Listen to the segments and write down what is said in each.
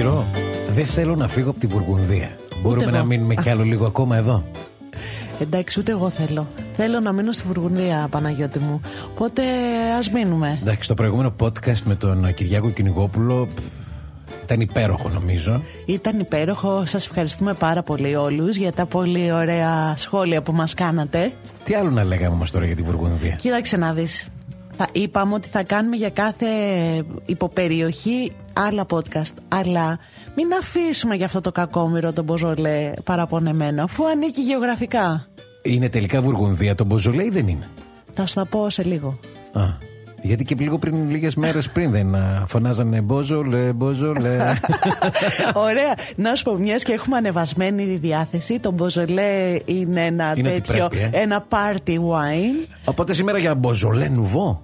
Σπύρο, δεν θέλω να φύγω από τη Βουργουνδία. Μπορούμε εγώ. να μείνουμε κι άλλο λίγο ακόμα εδώ. Εντάξει, ούτε εγώ θέλω. Θέλω να μείνω στη Βουργουνδία, Παναγιώτη μου. Οπότε ας μείνουμε. Εντάξει, το προηγούμενο podcast με τον Κυριάκο Κυνηγόπουλο π, ήταν υπέροχο νομίζω. Ήταν υπέροχο. Σας ευχαριστούμε πάρα πολύ όλους για τα πολύ ωραία σχόλια που μας κάνατε. Τι άλλο να λέγαμε μας τώρα για τη Βουργουνδία; Κοίταξε να δεις. Θα είπαμε ότι θα κάνουμε για κάθε υποπεριοχή άλλα podcast. Αλλά μην αφήσουμε για αυτό το κακόμοιρο τον Μποζολέ παραπονεμένο, αφού ανήκει γεωγραφικά. Είναι τελικά Βουργουνδία το Μποζολέ ή δεν είναι; Θα σου τα πω σε λίγο. Α, γιατί και λίγο πριν, λίγες μέρες πριν δεν α, φωνάζανε Μποζολέ, Μποζολέ. Ωραία. Να σου πω, μιας και έχουμε ανεβασμένη τη διάθεση, το Μποζολέ είναι ένα Είναι ότι τέτοιο. πρέπει, ε. Ένα party wine. Οπότε σήμερα για Μποζολέ Νουβό.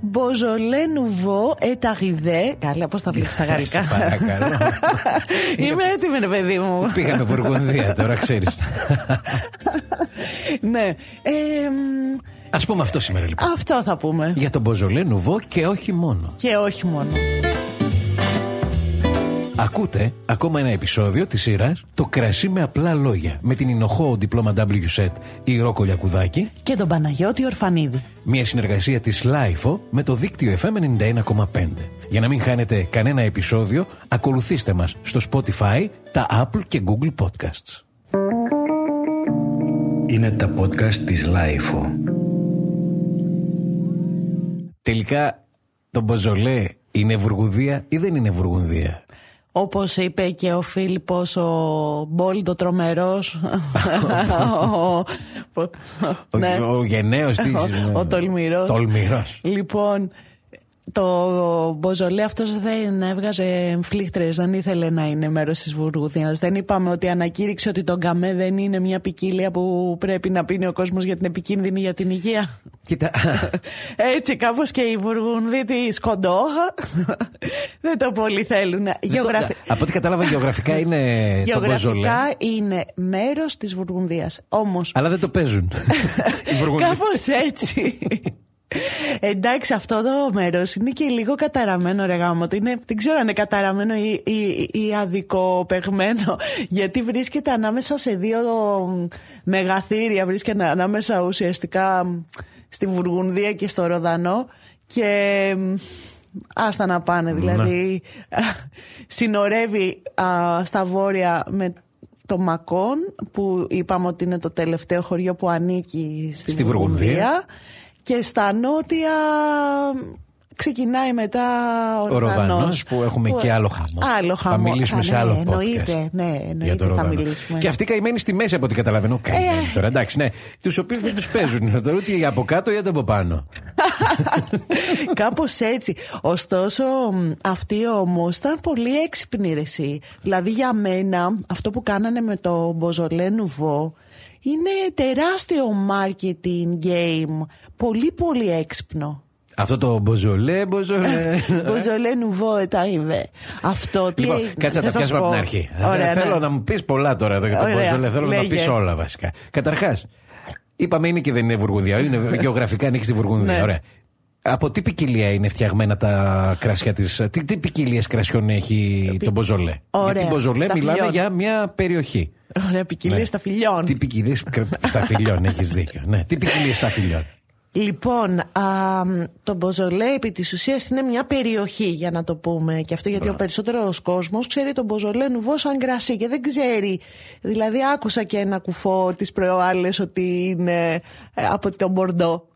Μποζολέ nouveau est arrivé. Καλά, πώς τα βλέπεις στα γαλλικά. Σε παρακαλώ. Είμαι έτοιμη, ρε παιδί μου. Πήγαμε Βουργουνδία τώρα, ξέρεις. ναι. Ε, μ, Ας πούμε αυτό σήμερα λοιπόν. αυτό θα πούμε. Για τον Μποζολέ Νουβό και όχι μόνο. Και όχι μόνο. Ακούτε ακόμα ένα επεισόδιο της σειράς Το κρασί με απλά λόγια με την Ινοχώ διπλώμα WSET η Ρόκο Λιακουδάκη Και τον Παναγιώτη Ορφανίδη. μια συνεργασία της LIFO με το δίκτυο FM 91,5. Για να μην χάνετε κανένα επεισόδιο, ακολουθήστε μας στο Spotify, τα Apple και Google Podcasts. Είναι τα podcast της Lifeo. Τελικά, το Μποζολέ είναι Βουργουδία ή δεν είναι Βουργουνδία. Όπως είπε και ο Φίλιππος ο Μπόλτο τρομερός ο, Ο, ναι. ο γενναίος της. Ο- ο τολμηρός. Τολμηρός. Λοιπόν, το Μποζολέ αυτός δεν έβγαζε φλίχτρες, δεν ήθελε να είναι μέρος της Βουργουδίας. Δεν είπαμε ότι ανακήρυξε ότι το γκαμέ δεν είναι μια ποικίλια που πρέπει να πίνει ο κόσμος για την επικίνδυνη για την υγεία. Κοίτα, Έτσι κάπως και οι Βουργουνδοί τη Σκοντόχα δεν το πολύ θέλουν. Γεωγραφι... από ό,τι κατάλαβα γεωγραφικά είναι το Μποζολέ. Γεωγραφικά είναι μέρος της Βουργουνδίας. Όμως Αλλά δεν το παίζουν. Οι Βουργουνδοί. Κάπως έτσι. Εντάξει, αυτό το μέρος είναι και λίγο καταραμένο, ρε γάμο. Είναι, δεν ξέρω αν είναι καταραμένο ή, ή, ή αδικοπεγμένο. Γιατί βρίσκεται ανάμεσα σε δύο μεγαθύρια. Βρίσκεται ανάμεσα ουσιαστικά στη Βουργουνδία και στο Ροδανό. Και μ, άστα να πάνε. Δηλαδή, συνορεύει α, στα βόρεια με το Μακόν, που είπαμε ότι είναι το τελευταίο χωριό που ανήκει στη, Στη Βουργουνδία. Βουργουνδία. Και στα νότια ξεκινάει μετά ο, Ο Ροδανός Ροδανός, που έχουμε και άλλο χαμό. Άλλο Θα χαμό. μιλήσουμε Α, σε ναι, άλλο podcast. Εννοείται, ναι, για εννοείται το θα Ροδανό. μιλήσουμε. Και αυτοί καημένοι στη μέση από ό,τι καταλαβαίνω. Καημένοι Ε. τώρα, εντάξει, ναι. Τους οποίους δεν τους παίζουν. Τώρα ούτε από κάτω ή από πάνω. Κάπως έτσι. Ωστόσο, μ, αυτοί όμως ήταν πολύ έξυπνοι ρε εσύ. Δηλαδή για μένα, αυτό που κάνανε με το Μποζολέ Νουβό είναι τεράστιο marketing game. Πολύ πολύ έξυπνο. Αυτό το μποζολέ, μποζολέ. Μποζολέ Νουβό ετάιβε. Αυτό τι. Λοιπόν, κάτσε να τα θα σας πιάσουμε από πω. την αρχή. Ωραία, θέλω ναι. να μου πεις πολλά τώρα εδώ για το Ωραία, μποζολέ. Θέλω να λέγε. πεις όλα βασικά. Καταρχάς, είπαμε είναι και δεν είναι Βουργουνδία. Είναι γεωγραφικά ανήκει στη Βουργουνδία. Ναι. Ωραία. Από τι ποικιλία είναι φτιαγμένα τα κρασιά της. Τι, τι ποικιλίες κρασιών έχει το μποζολέ. Ωραία, Γιατί μποζολέ σταφυλιών. μιλάμε για μια περιοχή. Ωραία, ποικιλίες Ναι. στα φιλιών. Τι ποικιλίες σταφυλιών, έχεις δίκιο. Ναι, τι ποικιλίες σταφυλιών. Λοιπόν, α, το Μποζολέ επί της ουσίας είναι μια περιοχή για να το πούμε και αυτό γιατί ο περισσότερος κόσμος ξέρει τον Μποζολέ νουβό σαν κρασί και δεν ξέρει. Δηλαδή άκουσα και ένα κουφό τις προάλλες ότι είναι ε, από τον Μπορντό.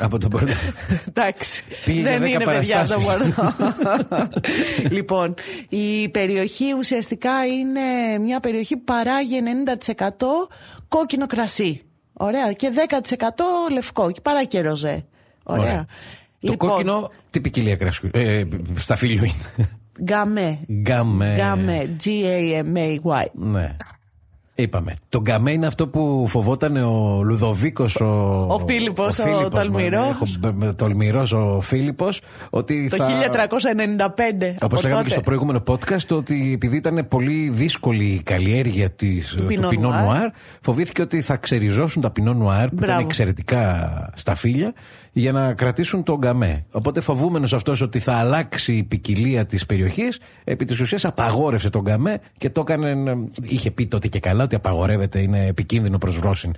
Από τον Μπορντό. Εντάξει. Πήγε για δεν δέκα είναι παιδιά το παραστάσεις. Μπορντό. λοιπόν, η περιοχή ουσιαστικά είναι μια περιοχή που παράγει 90% κόκκινο κρασί. Ωραία. Και 10% λευκό. Και παρά και ροζέ. Ωραία. Ωραία. Το Λοιπόν, κόκκινο, τι ποικιλία κρασιού. Ε, σταφύλιου είναι. Γκαμέ. Γκάμε. Γκαμέ. G-A-M-A-Y. Ναι. Είπαμε. Το γκαμέ είναι αυτό που φοβόταν ο Λουδοβίκος. Ο, Ο Φίλιππος, ο Φίλιππος, τολμηρός. ναι, έχω- με- με- Τολμηρός ο Φίλιππος. Ότι Το θα... 1395. Όπως από λέγαμε και τότε. στο προηγούμενο podcast, ότι επειδή ήταν πολύ δύσκολη η καλλιέργεια της, του Pinot Pinot Noir. Noir, φοβήθηκε ότι θα ξεριζώσουν τα Pinot Noir που ήταν Μπράβο. εξαιρετικά στα φύλλα για να κρατήσουν τον γκαμέ. Οπότε φοβούμενος αυτός ότι θα αλλάξει η ποικιλία της περιοχής, επί της ουσίας απαγόρευσε τον γκαμέ και το έκανε. Είχε πει τότε και καλά ότι απαγορεύεται, είναι επικίνδυνο προς βρόσιν.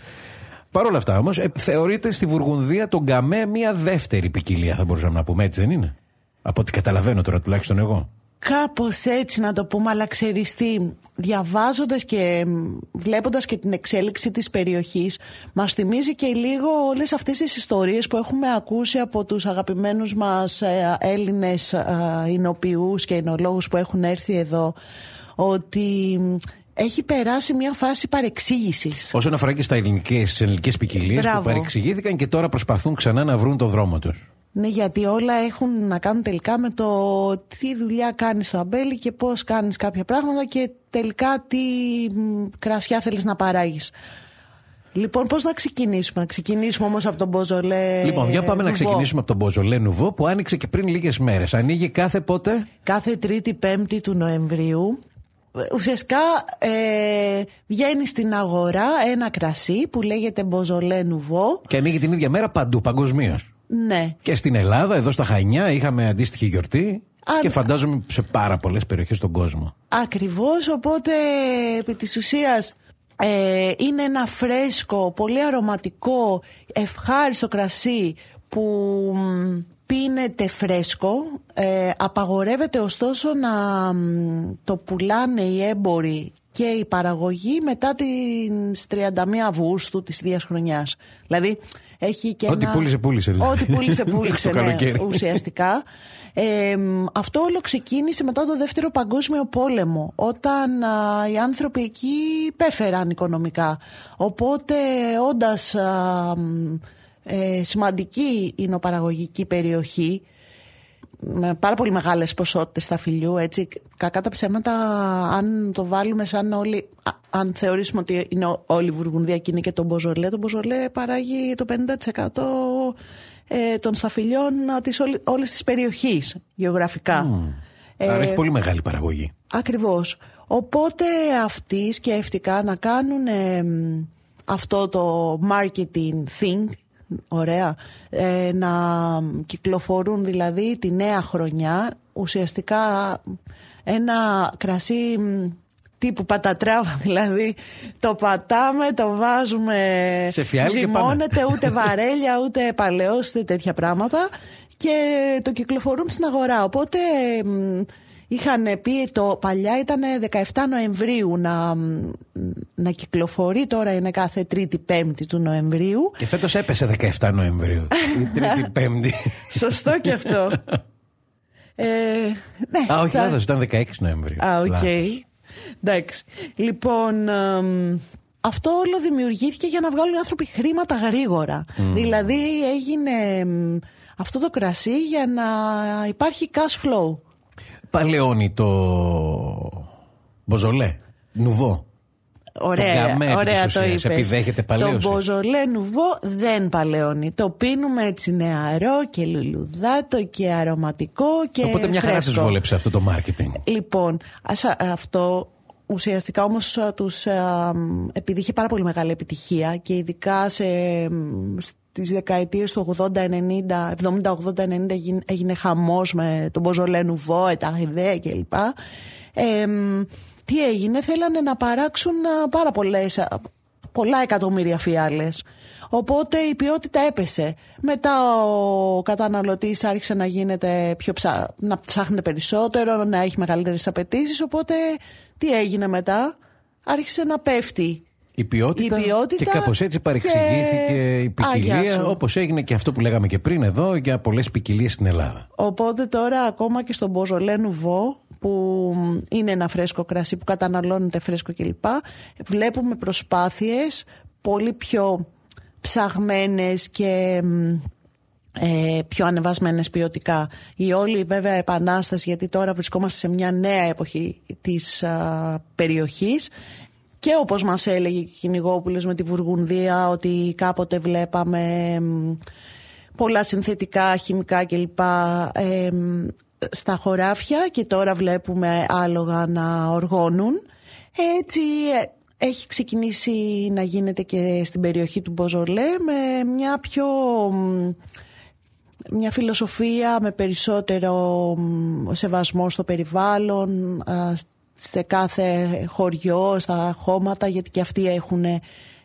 Παρ' όλα αυτά όμως, θεωρείται στη Βουργουνδία τον γκαμέ μια δεύτερη ποικιλία, θα μπορούσαμε να πούμε έτσι, δεν είναι; Από ό,τι καταλαβαίνω τώρα τουλάχιστον εγώ. Κάπως έτσι να το πούμε, αλλά ξέρεις τι, διαβάζοντας και βλέποντας και την εξέλιξη της περιοχής, μας θυμίζει και λίγο όλες αυτές τις ιστορίες που έχουμε ακούσει από τους αγαπημένους μας ε, Έλληνες εινοποιούς και εινολόγους που έχουν έρθει εδώ, ότι έχει περάσει μια φάση παρεξήγησης. Όσον αφορά και στα ελληνικές ποικιλίες που παρεξηγήθηκαν και τώρα προσπαθούν ξανά να βρουν το δρόμο τους. Ναι, γιατί όλα έχουν να κάνουν τελικά με το τι δουλειά κάνεις στο αμπέλι και πώς κάνεις κάποια πράγματα και τελικά τι κρασιά θέλεις να παράγεις. Λοιπόν, πώς να ξεκινήσουμε; Να ξεκινήσουμε όμως από τον Μποζολέ. Λοιπόν, για πάμε να ξεκινήσουμε από τον Μποζολέ Νουβό που άνοιξε και πριν λίγες μέρες. Ανοίγει κάθε πότε; Κάθε Τρίτη-Πέμπτη του Νοεμβρίου. Ουσιαστικά ε, βγαίνει στην αγορά ένα κρασί που λέγεται Μποζολέ Νουβό. Και ανοίγει την ίδια μέρα παντού, παγκοσμίως. Ναι. Και στην Ελλάδα, εδώ στα Χανιά, είχαμε αντίστοιχη γιορτή. Και φαντάζομαι σε πάρα πολλές περιοχές στον κόσμο. Ακριβώς. Οπότε, επί της ουσίας, ε, είναι ένα φρέσκο, πολύ αρωματικό, ευχάριστο κρασί που πίνεται φρέσκο. Ε, απαγορεύεται ωστόσο να το πουλάνε οι έμποροι και η παραγωγή μετά τις 31 Αυγούστου της ίδιας χρονιάς. Δηλαδή έχει και Ό,τι ένα... πούλησε, πούλησε. Ό,τι πούλησε, πούλησε, ναι, ουσιαστικά. Ε, αυτό όλο ξεκίνησε μετά το Δεύτερο Παγκόσμιο Πόλεμο, όταν οι άνθρωποι εκεί πέφεραν οικονομικά. Οπότε, όντας ε, σημαντική είναι παραγωγική περιοχή, με πάρα πολύ μεγάλες ποσότητες σταφυλιού, έτσι, κακά τα ψέματα, αν το βάλουμε σαν όλοι, αν θεωρήσουμε ότι είναι όλη η Βουργουνδία και το Μποζολέ, το Μποζολέ παράγει το 50% ε, των σταφυλιών της όλη, όλης της περιοχής, γεωγραφικά. Mm. Άρα έχει πολύ μεγάλη παραγωγή. Ακριβώς. Οπότε αυτοί σκέφτηκαν να κάνουν αυτό το marketing thing, Ωραία. Ε, να κυκλοφορούν δηλαδή τη νέα χρονιά ουσιαστικά ένα κρασί τύπου πατατράβα δηλαδή το πατάμε, το βάζουμε σε ζυμώνεται ούτε βαρέλια ούτε παλαιός ούτε τέτοια πράγματα και το κυκλοφορούν στην αγορά οπότε Είχαν πει το παλιά ήταν 17 Νοεμβρίου να, να κυκλοφορεί, τώρα είναι κάθε τρίτη Πέμπτη του Νοεμβρίου. Και φέτος έπεσε 17 Νοεμβρίου, η τρίτη Πέμπτη. Σωστό και αυτό. ε, ναι, Α, όχι θα... λάθος, ήταν 16 Νοεμβρίου. Α, OK. Okay. Εντάξει. Λοιπόν, αυτό όλο δημιουργήθηκε για να βγάλουν οι άνθρωποι χρήματα γρήγορα. Δηλαδή έγινε αυτό το κρασί για να υπάρχει cash flow παλαιώνει το Μποζολέ, Νουβό. Ωραία, το ωραία το είπες. Επιδέχεται παλαιώσεις. Το Μποζολέ Νουβό δεν παλαιώνει. Το πίνουμε έτσι νεαρό και λουλουδάτο και αρωματικό και Οπότε μια χαρά σας βόλεψε αυτό το μάρκετινγκ. Λοιπόν, αυτό ουσιαστικά όμως τους, επειδή είχε πάρα πολύ μεγάλη επιτυχία και ειδικά σε, τις δεκαετίες του 80-90, 70-80-90 έγινε χαμός με τον Μποζολέ Νουβό, τα ιδέα κλπ. Ε, τι έγινε, θέλανε να παράξουν πάρα πολλές, πολλά εκατομμύρια φιάλες. Οπότε η ποιότητα έπεσε. Μετά ο καταναλωτής άρχισε να γίνεται πιο ψά... να ψάχνεται περισσότερο, να έχει μεγαλύτερες απαιτήσεις. Οπότε τι έγινε μετά, άρχισε να πέφτει η ποιότητα, και κάπως έτσι παρεξηγήθηκε η ποικιλία, όπως έγινε και αυτό που λέγαμε και πριν εδώ για πολλές ποικιλίες στην Ελλάδα. Οπότε τώρα ακόμα και στον Μποζολέ Νουβό, που είναι ένα φρέσκο κρασί που καταναλώνεται φρέσκο κλπ. Βλέπουμε προσπάθειες πολύ πιο ψαγμένες και ε, πιο ανεβασμένες ποιοτικά. Η όλη βέβαια επανάσταση, γιατί τώρα βρισκόμαστε σε μια νέα εποχή της α, περιοχής, και όπως μας έλεγε και η Κυνηγόπουλος με τη Βουργουνδία ότι κάποτε βλέπαμε πολλά συνθετικά, χημικά κλπ ε, στα χωράφια και τώρα βλέπουμε άλογα να οργώνουν. Έτσι ε, έχει ξεκινήσει να γίνεται και στην περιοχή του Μποζολέ με μια πιο μια φιλοσοφία με περισσότερο μ, σεβασμό στο περιβάλλον, α, σε κάθε χωριό, στα χώματα, γιατί και αυτοί έχουν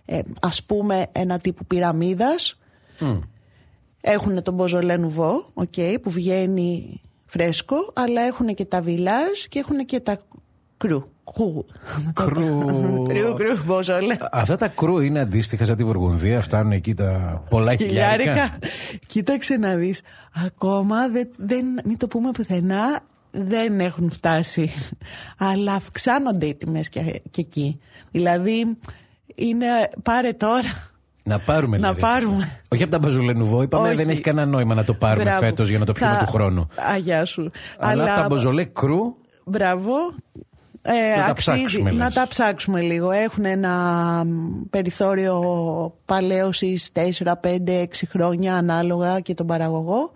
ε, ας πούμε ένα τύπου πυραμίδας. Έχουν τον Μποζολέ Νουβό, okay, που βγαίνει φρέσκο, αλλά έχουν και τα βιλάζ και έχουν και τα κρου. Κρου. Κρου. κρου, κρου, Μποζολέ. Αυτά τα κρού είναι αντίστοιχα σαν τη Βουργουνδία, φτάνουν εκεί τα πολλά χιλιάρικα. Χιλιάρικα. Κοίταξε να δεις. Ακόμα δεν, δεν, μην το πούμε πουθενά, δεν έχουν φτάσει. Αλλά αυξάνονται οι τιμές και, και εκεί. Δηλαδή, είναι πάρε τώρα. Να πάρουμε Να δηλαδή. πάρουμε. Όχι από τα μπαζολενουβό, είπαμε Όχι. δεν έχει κανένα νόημα να το πάρουμε Μπράβο. φέτος για να το πιούμε Θα- του χρόνου. Αγιά σου. Αλλά, από τα μπαζολέ κρού Μπράβο. Ε, Να τα αξίζει ψάξουμε, να λες. τα ψάξουμε λίγο. Έχουν ένα μ, περιθώριο παλαίωσης 4, 5, 6 χρόνια ανάλογα και τον παραγωγό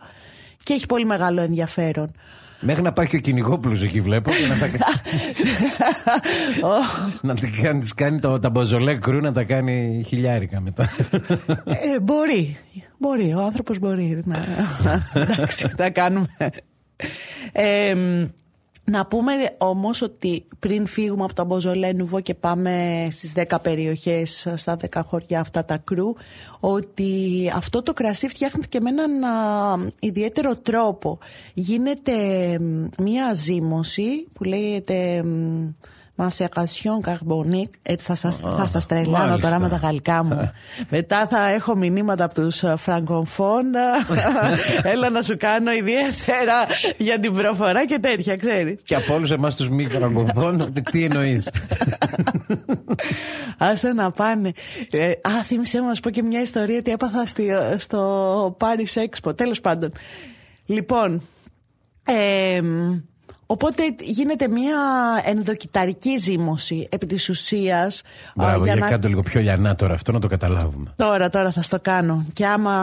και έχει πολύ μεγάλο ενδιαφέρον. Μέχρι να πάει και ο κυνηγόπουλο εκεί, βλέπω. Και να, τα... να την κάνει, τις κάνει το, τα μποζολέ κρού να τα κάνει χιλιάρικα μετά. Ε, μπορεί. Μπορεί. Ο άνθρωπος μπορεί. Να, εντάξει, τα κάνουμε. Ε, μ, να πούμε όμως ότι πριν φύγουμε από το Μποζολέ Νουβό και πάμε στις 10 περιοχές, στα 10 χωριά αυτά τα κρού, ότι αυτό το κρασί φτιάχνεται και με έναν α, ιδιαίτερο τρόπο. Γίνεται μ, μία ζύμωση που λέγεται μ, Macération carbonique. Έτσι θα σας, θα σας τρελάνω μάλιστα. τώρα με τα γαλλικά μου. Μετά θα έχω μηνύματα από τους ε, φραγκοφών. Έλα να σου κάνω ιδιαίτερα για την προφορά και τέτοια, ξέρεις. και από όλους εμάς τους μη φραγκοφών, τι εννοείς; Άστε να πάνε. Ε, α, θύμισε μου να σου πω και μια ιστορία τι έπαθα στη, στο Paris Expo. Τέλος πάντων. Λοιπόν, ε, οπότε γίνεται μια ενδοκυταρική ζύμωση επί της ουσίας. α, Μπράβο, για, να- κάτω λίγο πιο λιανά τώρα αυτό να το καταλάβουμε. Τώρα, τώρα θα στο κάνω. Και άμα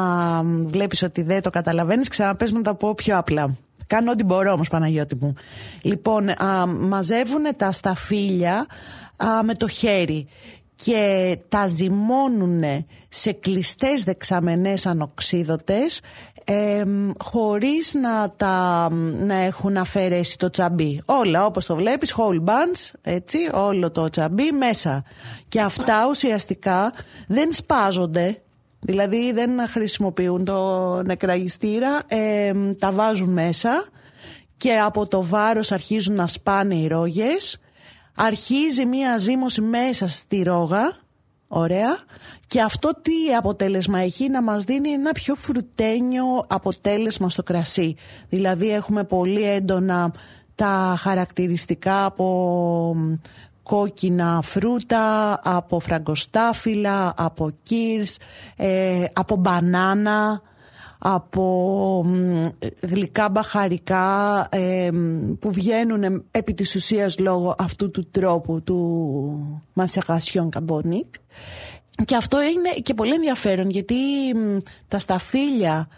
μ, βλέπεις ότι δεν το καταλαβαίνεις, ξαναπες μου να τα πω πιο απλά. Κάνω ό,τι μπορώ όμως Παναγιώτη μου. Λοιπόν, α, μαζεύουν τα σταφύλια α, με το χέρι και τα ζυμώνουν σε κλειστές δεξαμενές ανοξίδωτες ε, μ, χωρίς να, τα, να έχουν αφαιρέσει το τσαμπί. Όλα όπως το βλέπεις, whole bunch, έτσι, όλο το τσαμπί μέσα. Και αυτά ουσιαστικά δεν σπάζονται, δηλαδή δεν χρησιμοποιούν το νεκραγιστήρα, ε, μ, τα βάζουν μέσα και από το βάρος αρχίζουν να σπάνε οι ρόγες. Αρχίζει μία ζύμωση μέσα στη ρόγα, ωραία, και αυτό τι αποτέλεσμα έχει; Να μας δίνει ένα πιο φρουτένιο αποτέλεσμα στο κρασί. Δηλαδή έχουμε πολύ έντονα τα χαρακτηριστικά από μ, κόκκινα φρούτα, από φραγκοστάφυλλα, από κύρς, ε, από μπανάνα, από μ, γλυκά μπαχαρικά ε, μ, που βγαίνουν επί της ουσίας λόγω αυτού του τρόπου του macération carbonique. Και αυτό είναι και πολύ ενδιαφέρον γιατί μ, τα σταφύλια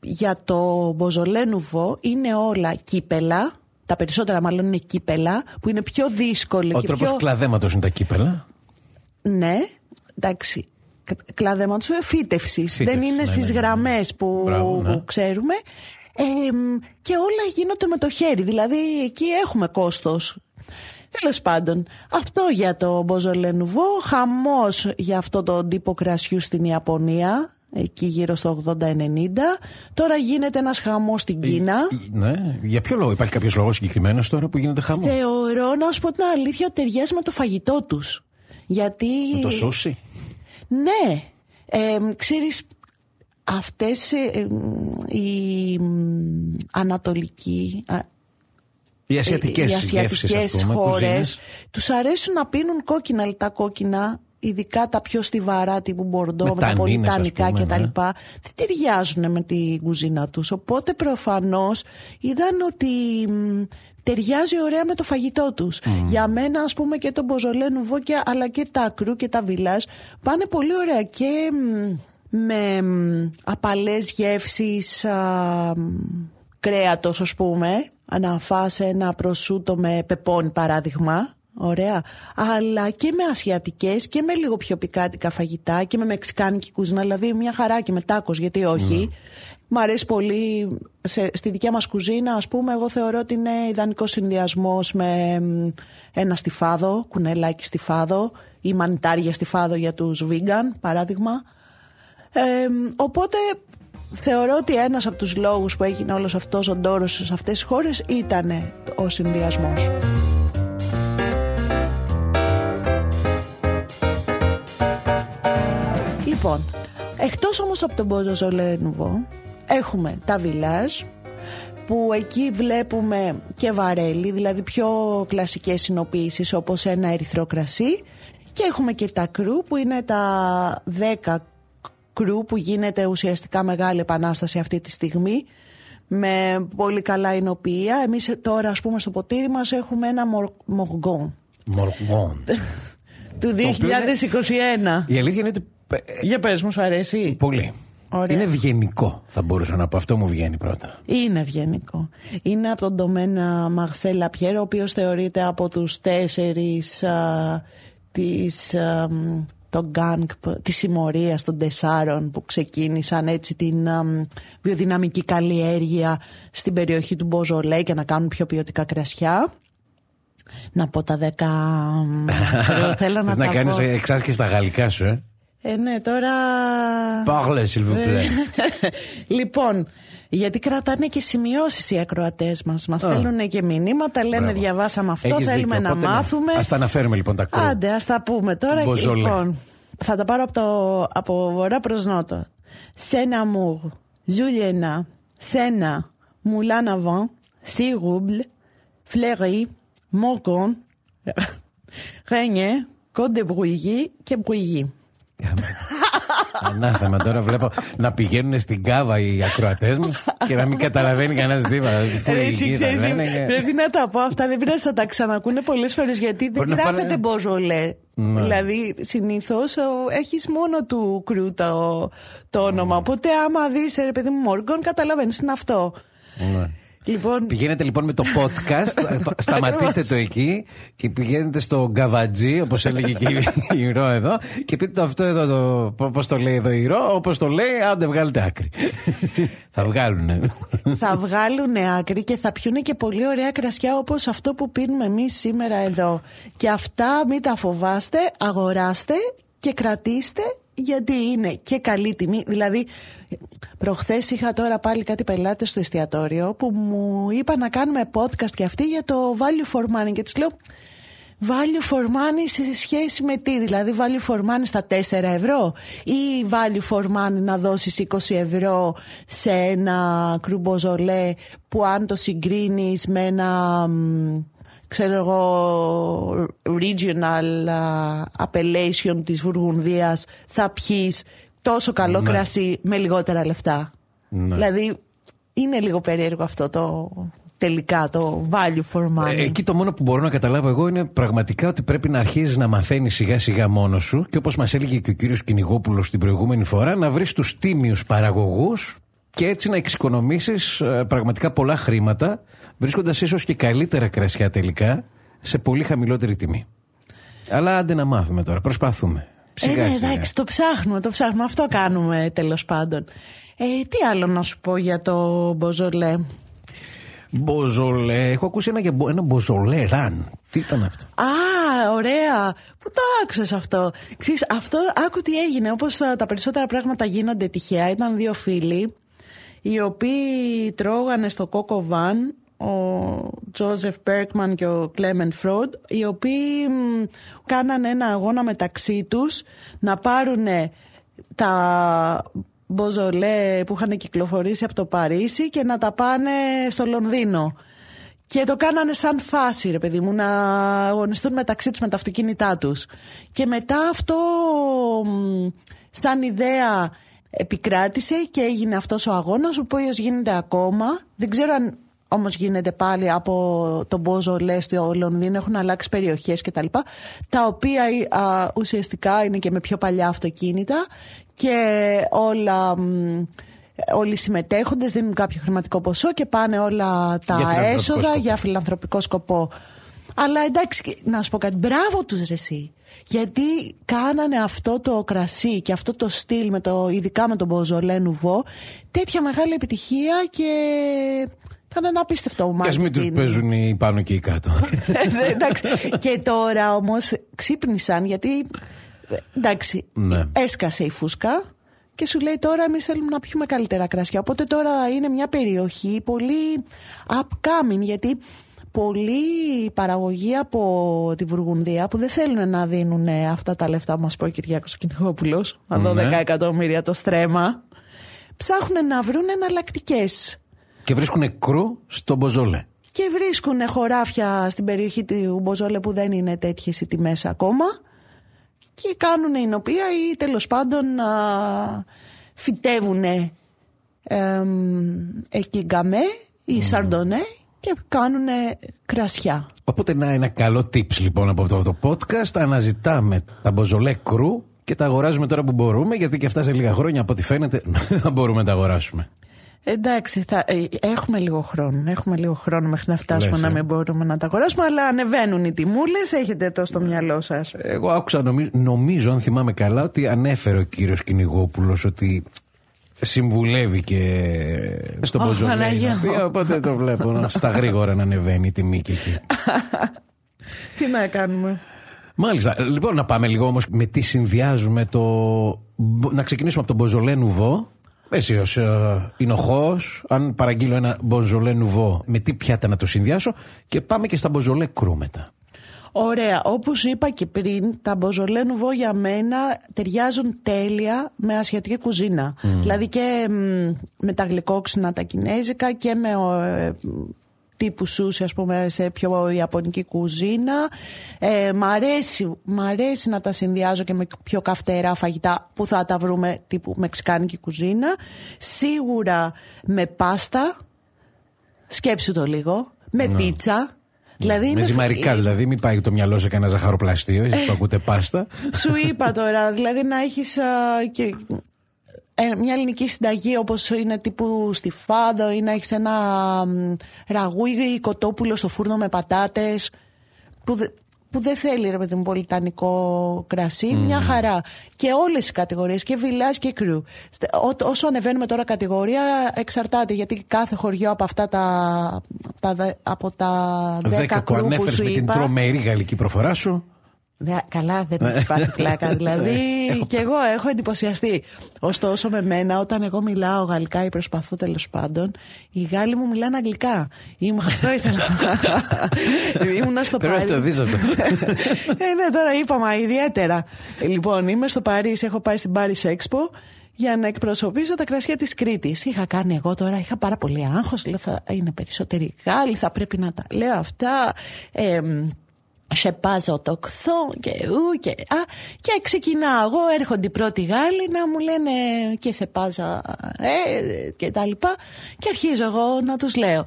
για το Μποζολέ Νουβό είναι όλα κύπελα, τα περισσότερα μάλλον είναι κύπελα, που είναι πιο δύσκολο Ο και τρόπος πιο... κλαδέματος είναι τα κύπελα. Ναι, εντάξει. Κλαδέματο φύτευσης. Φύτευσης, Δεν είναι ναι, στις ναι, ναι, ναι. γραμμές που, Μπράβο, ναι. που ξέρουμε. Ε, μ, και όλα γίνονται με το χέρι. Δηλαδή εκεί έχουμε κόστος. Τέλος πάντων, αυτό για το Μποζολέ Νουβό. Χαμός για αυτό το τύπο κρασιού στην Ιαπωνία. Εκεί γύρω στο 80-90. Τώρα γίνεται ένας χαμός στην Κίνα. Ε, Ναι. Για ποιο λόγο, υπάρχει κάποιος λόγος συγκεκριμένος τώρα που γίνεται χαμός; Θεωρώ, να σου πω την αλήθεια, ότι ταιριάζει με το φαγητό τους. Γιατί... Με το σούσι; Ναι. Ε, ξέρεις, αυτές ε, ε, οι μ, ανατολικοί, α, Οι ασιατικές οι γεύσεις, ασιατικές α πούμε. χώρες κουζίνες. τους αρέσουν να πίνουν κόκκινα, αλλά τα κόκκινα, ειδικά τα πιο στιβαρά τύπου μπορντό, Με με, τα πολύ τανίνες, ας τανικά πούμε, κτλ. ναι. Δεν ταιριάζουν με την κουζίνα τους. Οπότε προφανώς είδαν ότι μ, ταιριάζει ωραία με το φαγητό τους. Για μένα ας πούμε και το μποζολέ νουβόκια αλλά και τα κρού και τα βιλάζ πάνε πολύ ωραία και μ, με μ, απαλές γεύσεις α, μ, κρέατος ας πούμε να φας ένα προσούτο με πεπόνι παράδειγμα Ωραία. Αλλά και με ασιατικές και με λίγο πιο πικάτικα φαγητά και με μεξικάνικη κουζίνα. Δηλαδή μια χαρά και με τάκος, γιατί όχι. Μ' αρέσει πολύ σε, στη δικιά μας κουζίνα, ας πούμε, εγώ θεωρώ ότι είναι ιδανικό συνδυασμός με μ, ένα στιφάδο, κουνελάκι στιφάδο ή μανιτάρια στιφάδο για τους vegan, παράδειγμα. Ε, οπότε θεωρώ ότι ένας από τους λόγους που έγινε όλος αυτός ο ντόρος σε αυτές τις χώρες ήταν ο συνδυασμός. Λοιπόν, εκτός όμως από τον Μποζοζολέ Νουβό, έχουμε τα βιλάζ, που εκεί βλέπουμε και βαρέλι, δηλαδή πιο κλασικές συνοποίησεις όπως ένα ερυθρό κρασί και έχουμε και τα κρού που είναι τα 10 κρού που γίνεται ουσιαστικά μεγάλη επανάσταση αυτή τη στιγμή με πολύ καλά εινοποιία. Εμείς τώρα ας πούμε στο ποτήρι μας έχουμε ένα μοργόν Μοργόν. του 2021. Η αλήθεια είναι ότι. Ε, Για πες μου, σου αρέσει; Πολύ. Ωραία. Είναι ευγενικό, θα μπορούσα να πω. Αυτό μου βγαίνει πρώτα. Είναι ευγενικό. Είναι από τον domaine Μαρσέλ Λαπιέρ, ο οποίος θεωρείται από τους τέσσερις α, της, α, μ, το gang, της συμμορίας των τεσσάρων που ξεκίνησαν έτσι την α, μ, βιοδυναμική καλλιέργεια στην περιοχή του Μποζολέ και να κάνουν πιο ποιοτικά κρασιά. Να πω τα δέκα... μ, θέλω να Θες να τα κάνεις πω. εξάσκηση στα γαλλικά σου, ε; Ε, ναι, τώρα... Parle, s'il vous plaît. λοιπόν, γιατί κρατάνε και σημειώσεις οι ακροατές μας. Μας Α. στέλνουν και μηνύματα, λένε Μπράβο. διαβάσαμε αυτό, Έχεις θέλουμε δίκιο, να οπότε ναι. μάθουμε. Ας τα αναφέρουμε λοιπόν τα κρού. Άντε, ας τα πούμε τώρα. Μποζολέ. Λοιπόν, θα τα πάρω από, το, από βορρά προς νότο. Σεν Amour, Juliana, Σένα, Moulin Avant, Sirouble, Fleury, Morgon, Régnier, Côte de Brouilly και Brouilly. Ανάθεμα τώρα βλέπω να πηγαίνουν στην κάβα οι ακροατές μας και να μην καταλαβαίνει κανένας τίποτα. Πού Ρε, η εσύ γη θα ξέρεις, λένε και- Πρέπει να τα πω αυτά, δεν πειράζει, θα τα ξανακούνε πολλές φορές γιατί δεν Μπορεί να γράφεται πάρε- μποζολέ. Ναι. Δηλαδή, συνήθως έχεις μόνο του κρού το, το όνομα. Οπότε, άμα δεις, ρε παιδί μου, Μόργον, καταλαβαίνεις είναι αυτό. Ναι. Λοιπόν, Πηγαίνετε λοιπόν με το podcast, σταματήστε το εκεί και πηγαίνετε στο γκαβατζή, όπως έλεγε και η Ρο εδώ, και πείτε το αυτό εδώ, το, πώς το λέει εδώ η Ρο, όπως το λέει, άντε βγάλετε άκρη. Θα βγάλουνε. θα βγάλουν άκρη και θα πιούνε και πολύ ωραία κρασιά όπως αυτό που πίνουμε εμείς σήμερα εδώ. Και αυτά μην τα φοβάστε, αγοράστε και κρατήστε γιατί είναι και καλή τιμή. Δηλαδή, προχθές είχα τώρα πάλι κάτι πελάτες στο εστιατόριο που μου είπα να κάνουμε podcast και αυτοί για το value for money και τους λέω Value for money σε σχέση με τι, δηλαδή value for money στα 4 ευρώ ή value for money να δώσεις 20 ευρώ σε ένα κρουμποζολέ που αν το συγκρίνεις με ένα μ, ξέρω εγώ regional α, appellation της Βουργουνδίας θα πιείς τόσο καλό Ναι. κρασί με λιγότερα λεφτά. Ναι. Δηλαδή είναι λίγο περίεργο αυτό το τελικά το value for money. Ε, Εκεί το μόνο που μπορώ να καταλάβω εγώ είναι πραγματικά ότι πρέπει να αρχίζεις να μαθαίνεις σιγά σιγά μόνος σου και όπως μας έλεγε και ο κύριος Κυνηγόπουλος την προηγούμενη φορά, να βρεις τους τίμιους παραγωγούς και έτσι να εξοικονομήσεις πραγματικά πολλά χρήματα, βρίσκοντας ίσως και καλύτερα κρασιά τελικά σε πολύ χαμηλότερη τιμή. Αλλά άντε να μάθουμε τώρα, προσπαθούμε. Ε, Σιγά ναι, σιγά. εντάξει, το ψάχνουμε, το ψάχνουμε. Αυτό κάνουμε τέλος πάντων. Ε, τι άλλο να σου πω για το Μποζολέ. Μποζολέ, έχω ακούσει ένα, για μπο- ένα μποζολέ ραν. Τι ήταν αυτό; Α, ωραία. Πού το άκουσες αυτό; Ξέρεις, αυτό άκου τι έγινε. Όπως τα, τα περισσότερα πράγματα γίνονται τυχαία. Ήταν δύο φίλοι οι οποίοι τρώγανε στο Coco Van ο Τζόζεφ Μπέρκμαν και ο Κλέμεν Φρόντ οι οποίοι μ, κάνανε ένα αγώνα μεταξύ τους να πάρουν τα μποζολέ που είχαν κυκλοφορήσει από το Παρίσι και να τα πάνε στο Λονδίνο. Και το κάνανε σαν φάση, ρε παιδί μου, να αγωνιστούν μεταξύ τους με τα αυτοκίνητά τους. Και μετά αυτό μ, σαν ιδέα επικράτησε και έγινε αυτός ο αγώνας, ο οποίος γίνεται ακόμα. Δεν ξέρω αν όμως γίνεται πάλι από τον Μποζολέ στο Λονδίνο, έχουν αλλάξει περιοχές κτλ. Τα, τα οποία α, ουσιαστικά είναι και με πιο παλιά αυτοκίνητα και όλα... μ, Όλοι οι συμμετέχοντες δίνουν κάποιο χρηματικό ποσό και πάνε όλα τα Για φιλανθρωπικό έσοδα σκοπό. για φιλανθρωπικό σκοπό. Αλλά εντάξει, να σου πω κάτι. Μπράβο τους ρε εσύ. Γιατί κάνανε αυτό το κρασί και αυτό το στυλ, με το, ειδικά με τον Μποζολέ Νουβό, τέτοια μεγάλη επιτυχία και ήταν ένα απίστευτο Και ας μην τους παίζουν οι πάνω και οι κάτω. Ε, εντάξει. και τώρα όμως ξύπνησαν γιατί. Εντάξει, Ναι. έσκασε η φούσκα και σου λέει τώρα εμείς θέλουμε να πιούμε καλύτερα κρασιά. Οπότε τώρα είναι μια περιοχή πολύ upcoming γιατί πολλοί παραγωγοί από τη Βουργουνδία που δεν θέλουν να δίνουν αυτά τα λεφτά που μας πω ο Κυριάκος Κυνηγόπουλος, να δω Ναι. 10 εκατομμύρια το στρέμα, ψάχνουν να βρουν εναλλακτικές. Και βρίσκουν κρού στο Μποζόλε. Και βρίσκουν χωράφια στην περιοχή του Μποζόλε που δεν είναι τέτοιες οι τιμές ακόμα και κάνουν η οποία ή τέλος πάντων α, φυτεύουν εκεί γκαμέ ή σαρντονέ και κάνουν κρασιά. Οπότε να ένα καλό tips λοιπόν από αυτό το podcast. Αναζητάμε τα Μποζολέ κρού και τα αγοράζουμε τώρα που μπορούμε, γιατί και αυτά σε λίγα χρόνια από ό,τι φαίνεται δεν μπορούμε να τα αγοράσουμε. Εντάξει, θα, ε, έχουμε λίγο χρόνο. Έχουμε λίγο χρόνο μέχρι να φτάσουμε Λες, να ε. μην μπορούμε να τα αγοράσουμε, αλλά ανεβαίνουν οι τιμούλες, έχετε το στο μυαλό σας. Εγώ άκουσα, νομίζω, νομίζω, αν θυμάμαι καλά, ότι ανέφερε ο κύριος Κυνηγόπουλος ότι συμβουλεύει και στον Ω, Μποζολέ. Παναγία να πει, μου. Οπότε το βλέπω να- στα γρήγορα να ανεβαίνει η τιμή και εκεί. Τι να κάνουμε. Μάλιστα. Λοιπόν, να πάμε λίγο όμως με τι συνδυάζουμε το. Να ξεκινήσουμε από τον Μποζολέ Νουβό. Εσύ ως εινοχός, αν παραγγείλω ένα Μποζολέ Νουβό, με τι πιάτα να το συνδυάσω και πάμε και στα Μποζολέ Κρού μετά. Ωραία. Όπως είπα και πριν, τα μποζολέ νουβό για μένα ταιριάζουν τέλεια με ασιατική κουζίνα. Δηλαδή και μ, με τα γλυκόξυνα τα κινέζικα και με ε, τύπου σούσι, ας πούμε, σε πιο ιαπωνική κουζίνα. Ε, μ, αρέσει, μ' αρέσει να τα συνδυάζω και με πιο καυτερά φαγητά που θα τα βρούμε τύπου μεξικάνικη κουζίνα. Σίγουρα με πάστα, σκέψου το λίγο, με πίτσα. Δηλαδή με είναι- ζυμαρικά δηλαδή, μην πάει το μυαλό σε κανένα ζαχαροπλαστείο, εσείς που ακούτε πάστα. Σου είπα τώρα, δηλαδή να έχεις α, και ε, μια ελληνική συνταγή όπως είναι τύπου στη φάδο ή να έχεις ένα μ, ραγούι ή κοτόπουλο στο φούρνο με πατάτες που, δε- που δεν θέλει ρε παιδί μου πολιτανικό κρασί, μια χαρά. Και όλες οι κατηγορίες και βιλάς και κρυού. Στε- ό- Όσο ανεβαίνουμε τώρα κατηγορία εξαρτάται γιατί κάθε χωριό από αυτά τα, τα δε- από τα 10 Δέκα που κρού που ανέφερες σου με την είπα, τρομερή γαλλική προφορά σου. Δε- καλά, δεν έχει πάρει πλάκα. Δηλαδή, και εγώ έχω εντυπωσιαστεί. Ωστόσο, με μένα, όταν εγώ μιλάω γαλλικά ή προσπαθώ τέλος πάντων, οι Γάλλοι μου μιλάνε αγγλικά. Είμαι, αυτό ήθελα. Ήμουνα στο Πρέπει να Παρίσι. το δεις αυτό. ε, ναι, τώρα είπαμε ιδιαίτερα. Ε, Λοιπόν, είμαι στο Παρίσι, έχω πάει στην Paris Expo για να εκπροσωπήσω τα κρασιά της Κρήτης. Είχα κάνει εγώ τώρα, είχα πάρα πολύ άγχος, λέω θα είναι περισσότεροι Γάλλοι, θα πρέπει να τα λέω αυτά. Ε, σε πάζω το κθό και ου και α. Και ξεκινάω εγώ έρχονται οι πρώτοι Γάλλοι να μου λένε και σε πάζα ε, και τα λοιπά. Και αρχίζω εγώ να τους λέω.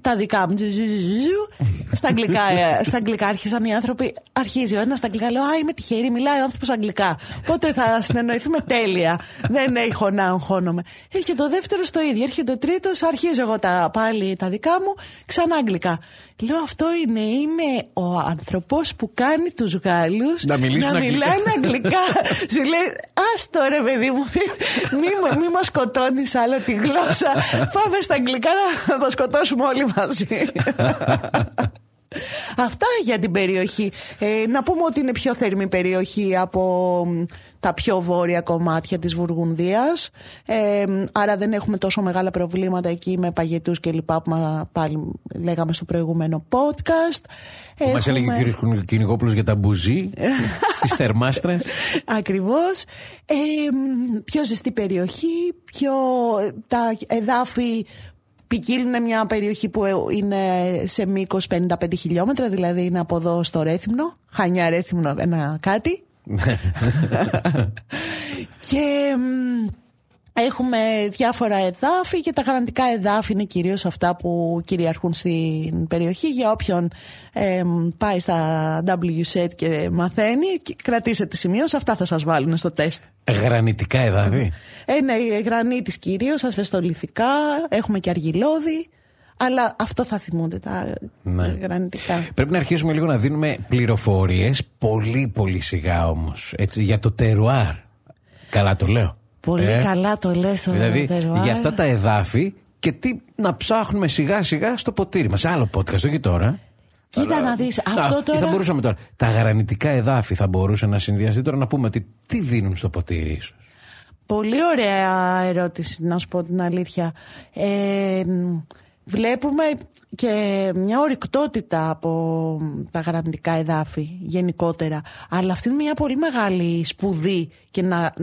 Τα δικά μου ζου, ζου, ζου, ζου. στα αγγλικά, ε, στα αγγλικά άρχισαν οι άνθρωποι. Αρχίζει ο ένας στα αγγλικά λέω α είμαι τυχερή μιλάει ο άνθρωπος αγγλικά. Πότε θα συνεννοηθούμε τέλεια. Δεν έχω να αγχώνομαι έρχεται το δεύτερος στο ίδιο έρχεται ο τρίτος αρχίζω εγώ τα, πάλι τα δικά μου ξανά αγγλικά. Λέω αυτό είναι, είμαι ο άνθρωπος που κάνει τους Γάλλους Να μιλήσουν αγγλικά. μιλάνε αγγλικά. Σου λέει, άστο ρε παιδί μου, μη, μη, μη μας σκοτώνεις άλλο τη γλώσσα. Πάμε στα αγγλικά να τα σκοτώσουμε όλοι μαζί. Αυτά για την περιοχή. Ε, να πούμε ότι είναι πιο θερμή περιοχή από μ, τα πιο βόρεια κομμάτια της Βουργουνδίας. Ε, μ, άρα δεν έχουμε τόσο μεγάλα προβλήματα εκεί με παγετούς και λοιπά που μα- πάλι λέγαμε στο προηγούμενο podcast. Που Μας έλεγε ο Έχουμε- κύριο Κυνηγόπουλος για τα μπουζί, τις θερμάστρες. Ακριβώς. Ε, μ, πιο ζεστή περιοχή, πιο τα εδάφη ποικίλουν μια περιοχή που ε, είναι σε μήκος 55 χιλιόμετρα, δηλαδή είναι από εδώ στο Ρέθυμνο, Χανιά Ρέθυμνο ένα κάτι. και μ, έχουμε διάφορα εδάφη και τα γραντικά εδάφη είναι κυρίως αυτά που κυριαρχούν στην περιοχή για όποιον ε, μ, πάει στα WSET και μαθαίνει και κρατήσετε σημείως αυτά θα σας βάλουν στο τεστ. Γρανιτικά εδάφη; Ε, ναι, γρανίτης κυρίως, ασβεστολιθικά, έχουμε και αργυλώδη Αλλά αυτό θα θυμούνται τα Ναι. γρανιτικά. Πρέπει να αρχίσουμε λίγο να δίνουμε πληροφορίες, πολύ πολύ σιγά όμως. Για το τερουάρ. Καλά το λέω. Πολύ Ε, καλά το λες το Δηλαδή τερουάρ. για αυτά τα εδάφη και τι να ψάχνουμε σιγά σιγά στο ποτήρι μας. Σε άλλο podcast, όχι τώρα. Κοίτα να δεις, αυτό Α, τώρα... ή θα μπορούσαμε τώρα. Τα γρανιτικά εδάφη θα μπορούσε να συνδυαστεί τώρα να πούμε ότι τι δίνουν στο ποτήρι, ίσως. Πολύ ωραία ερώτηση, να σου πω την αλήθεια. Ε, μ, βλέπουμε και μια ορυκτότητα από τα γραμμικά εδάφη γενικότερα. Αλλά αυτή είναι μια πολύ μεγάλη σπουδή και να,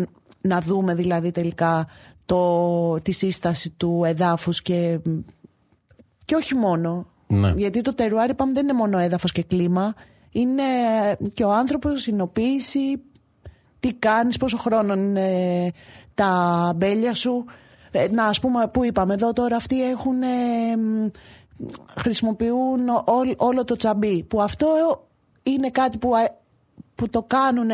να δούμε δηλαδή τελικά το, τη σύσταση του εδάφους και, και όχι μόνο. Ναι. Γιατί το τερουάρ είπαμε δεν είναι μόνο έδαφος και κλίμα. Είναι και ο άνθρωπος, η συνοποίηση, τι κάνεις, πόσο χρόνο είναι τα μπέλια σου. Ε, Να, ας πούμε, που είπαμε εδώ τώρα, αυτοί έχουν, ε, μ, χρησιμοποιούν όλ- όλο το τσαμπί. Που αυτό είναι κάτι που, α- που το κάνουν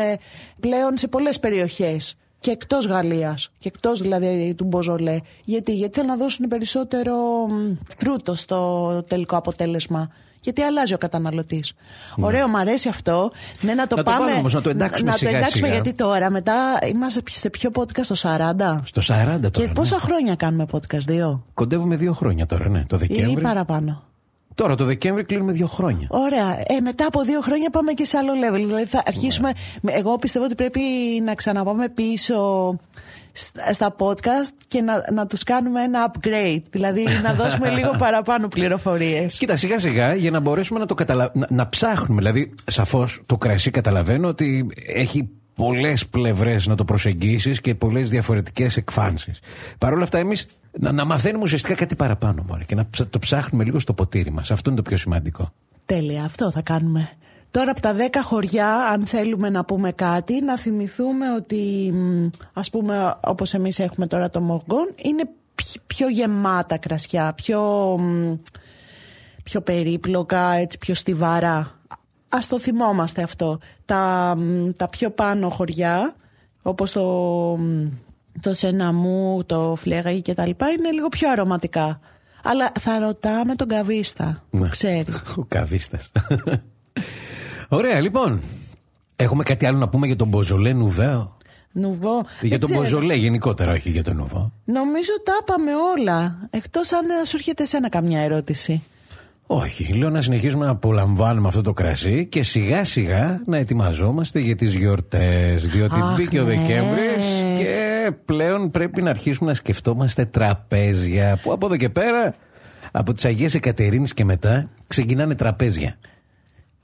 πλέον σε πολλές περιοχές. Και εκτός Γαλλίας, και εκτός δηλαδή του Μποζολέ. Γιατί, γιατί θέλουν να δώσουν περισσότερο μ, φρούτο στο τελικό αποτέλεσμα. Γιατί αλλάζει ο καταναλωτής. Ωραίο, μου αρέσει αυτό. Ναι, να το Να το πάμε. πάμε όμως, να το εντάξουμε να, σιγά το εντάξουμε, σιγά. γιατί τώρα μετά είμαστε σε ποιο podcast, το 40. Στο 40 τώρα. Και πόσα ναι. χρόνια κάνουμε podcast, δύο; Κοντεύουμε δύο χρόνια τώρα, ναι. Το ή Δεκέμβρη. παραπάνω. Τώρα το Δεκέμβρη κλείνουμε δύο χρόνια. Ωραία. Ε, μετά από δύο χρόνια πάμε και σε άλλο level. Δηλαδή θα αρχίσουμε. με- Εγώ πιστεύω ότι πρέπει να ξαναπάμε πίσω στα- στα podcast και να, να τους κάνουμε ένα upgrade. Δηλαδή να δώσουμε λίγο παραπάνω πληροφορίες. Κοίτα, σιγά σιγά για να μπορέσουμε να το καταλα... να, να ψάχνουμε. Δηλαδή, σαφώς το κρασί καταλαβαίνω ότι έχει πολλές πλευρές να το προσεγγίσεις και πολλές διαφορετικές εκφάνσεις. Παρ' όλα αυτά, εμείς να, να μαθαίνουμε ουσιαστικά κάτι παραπάνω μόνο και να ψα- το ψάχνουμε λίγο στο ποτήρι μας. Αυτό είναι το πιο σημαντικό. Τέλεια, αυτό θα κάνουμε. Τώρα από τα 10 χωριά, αν θέλουμε να πούμε κάτι, να θυμηθούμε ότι μ, ας πούμε όπως εμείς έχουμε τώρα το Μοργόν, είναι πι- πιο γεμάτα κρασιά, πιο, μ, πιο περίπλοκα, έτσι, πιο στιβαρά. Ας το θυμόμαστε αυτό. Τα, μ, τα πιο πάνω χωριά, όπως το, μ, το Σεναμού, το Φλεγαγί και τα λοιπά, είναι λίγο πιο αρωματικά. Αλλά θα ρωτάμε τον καβίστα, Ναι. ξέρει. Ο καβίστας. Ωραία, λοιπόν. Έχουμε κάτι άλλο να πούμε για τον Μποζολέ Νουβέο; Νουβό. Για Δεν τον ξέρω. Μποζολέ γενικότερα, όχι για τον Νουβό. Νομίζω τα είπαμε όλα. Εκτός αν ε, σου έρχεται εσένα καμιά ερώτηση. Όχι, λέω να συνεχίσουμε να απολαμβάνουμε αυτό το κρασί και σιγά σιγά να ετοιμαζόμαστε για τις γιορτές διότι Αχ, μπήκε ο ναι. Δεκέμβρης και πλέον πρέπει να αρχίσουμε να σκεφτόμαστε τραπέζια που από εδώ και πέρα από τις Αγίες Εκατερίνες και μετά ξεκινάνε τραπέζια.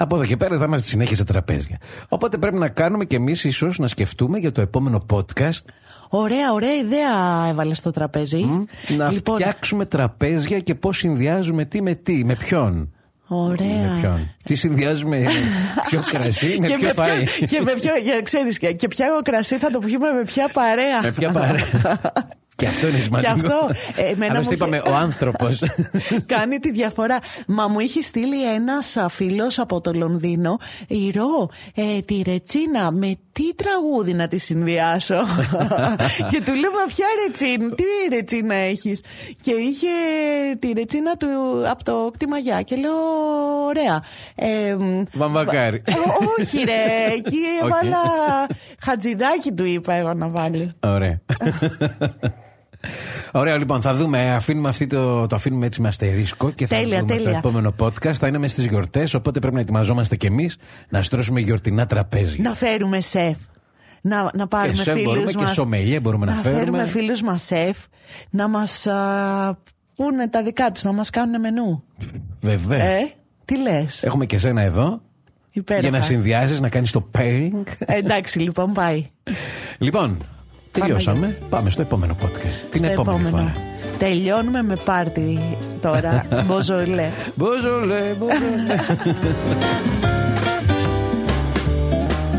Από εδώ και πέρα θα είμαστε συνέχεια σε τραπέζια. Οπότε πρέπει να κάνουμε και εμείς ίσως να σκεφτούμε για το επόμενο podcast Ωραία, ωραία ιδέα έβαλες στο τραπέζι. να λοιπόν, φτιάξουμε τραπέζια και πώς συνδυάζουμε τι με τι, με ποιον. Με ωραία. ποιον. Τι συνδυάζουμε, ποιο κρασί, με και, ποιο με πάει. ποια, και με ποιο, για, ξέρεις, και, και ποια κρασί θα το πιούμε με ποια παρέα. με ποια παρέα. και αυτό είναι σημαντικό. Και αυτό, ε, εμένα Άλλωστε μου είχε- είπαμε ο άνθρωπος. Κάνει τη διαφορά. Μα μου είχε στείλει ένας φίλος από το Λονδίνο. Ηρώ, ε, τη Ρετσίνα, με τι τραγούδι να τη συνδυάσω; και του λέω, Μα ποια Ρετσίνα, τι Ρετσίνα έχεις; Και είχε τη Ρετσίνα του από το κτημαγιά. Και λέω, Ωραία. Ε, μ, Βαμβακάρι. ε, όχι, ρε. Εκεί Όχι. έβαλα. Χατζηδάκι του είπα εγώ να βάλει. Ωραία. Ωραία, λοιπόν, θα δούμε. Αφήνουμε αυτή το, το αφήνουμε έτσι με αστερίσκο και θα Τέλεια, δούμε το τέλεια. επόμενο podcast. Θα είναι μες στις γιορτές, οπότε πρέπει να ετοιμαζόμαστε κι εμείς να στρώσουμε γιορτινά τραπέζια. Να φέρουμε σεφ. Να, να πάρουμε Και σεφ φίλους μπορούμε και μας. σομελιέ μπορούμε να φέρουμε. φέρουμε φίλους μας σεφ. Να μας α, πούνε τα δικά τους, να μας κάνουν μενού. Βεβαίω. Ε, τι λες; Έχουμε και σένα εδώ. Υπέροχα. Για να συνδυάζεις, να κάνεις το pairing. Ε, εντάξει λοιπόν πάει. Λοιπόν, τελειώσαμε. Πάμε στο επόμενο podcast. Την Στο επόμενη φορά. Τελειώνουμε με πάρτι τώρα. Μποζολέ. Μποζολέ, μποζολέ.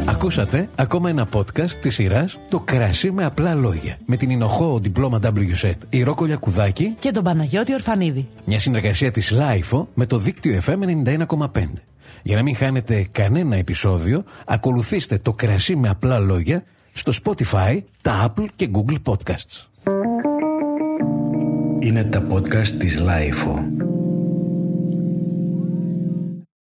Ακούσατε ακόμα ένα podcast της σειράς «Το κρασί με απλά λόγια» με την Ινοχώ Διπλώμα WSET, η Ρόκο Λιακουδάκη, και τον Παναγιώτη Ορφανίδη. μια συνεργασία της LIFO με το δίκτυο FM 91,5. Για να μην χάνετε κανένα επεισόδιο, ακολουθήστε «Το κρασί με απλά λόγια» στο Spotify, τα Apple και Google Podcasts. Είναι τα podcast της Lifeo.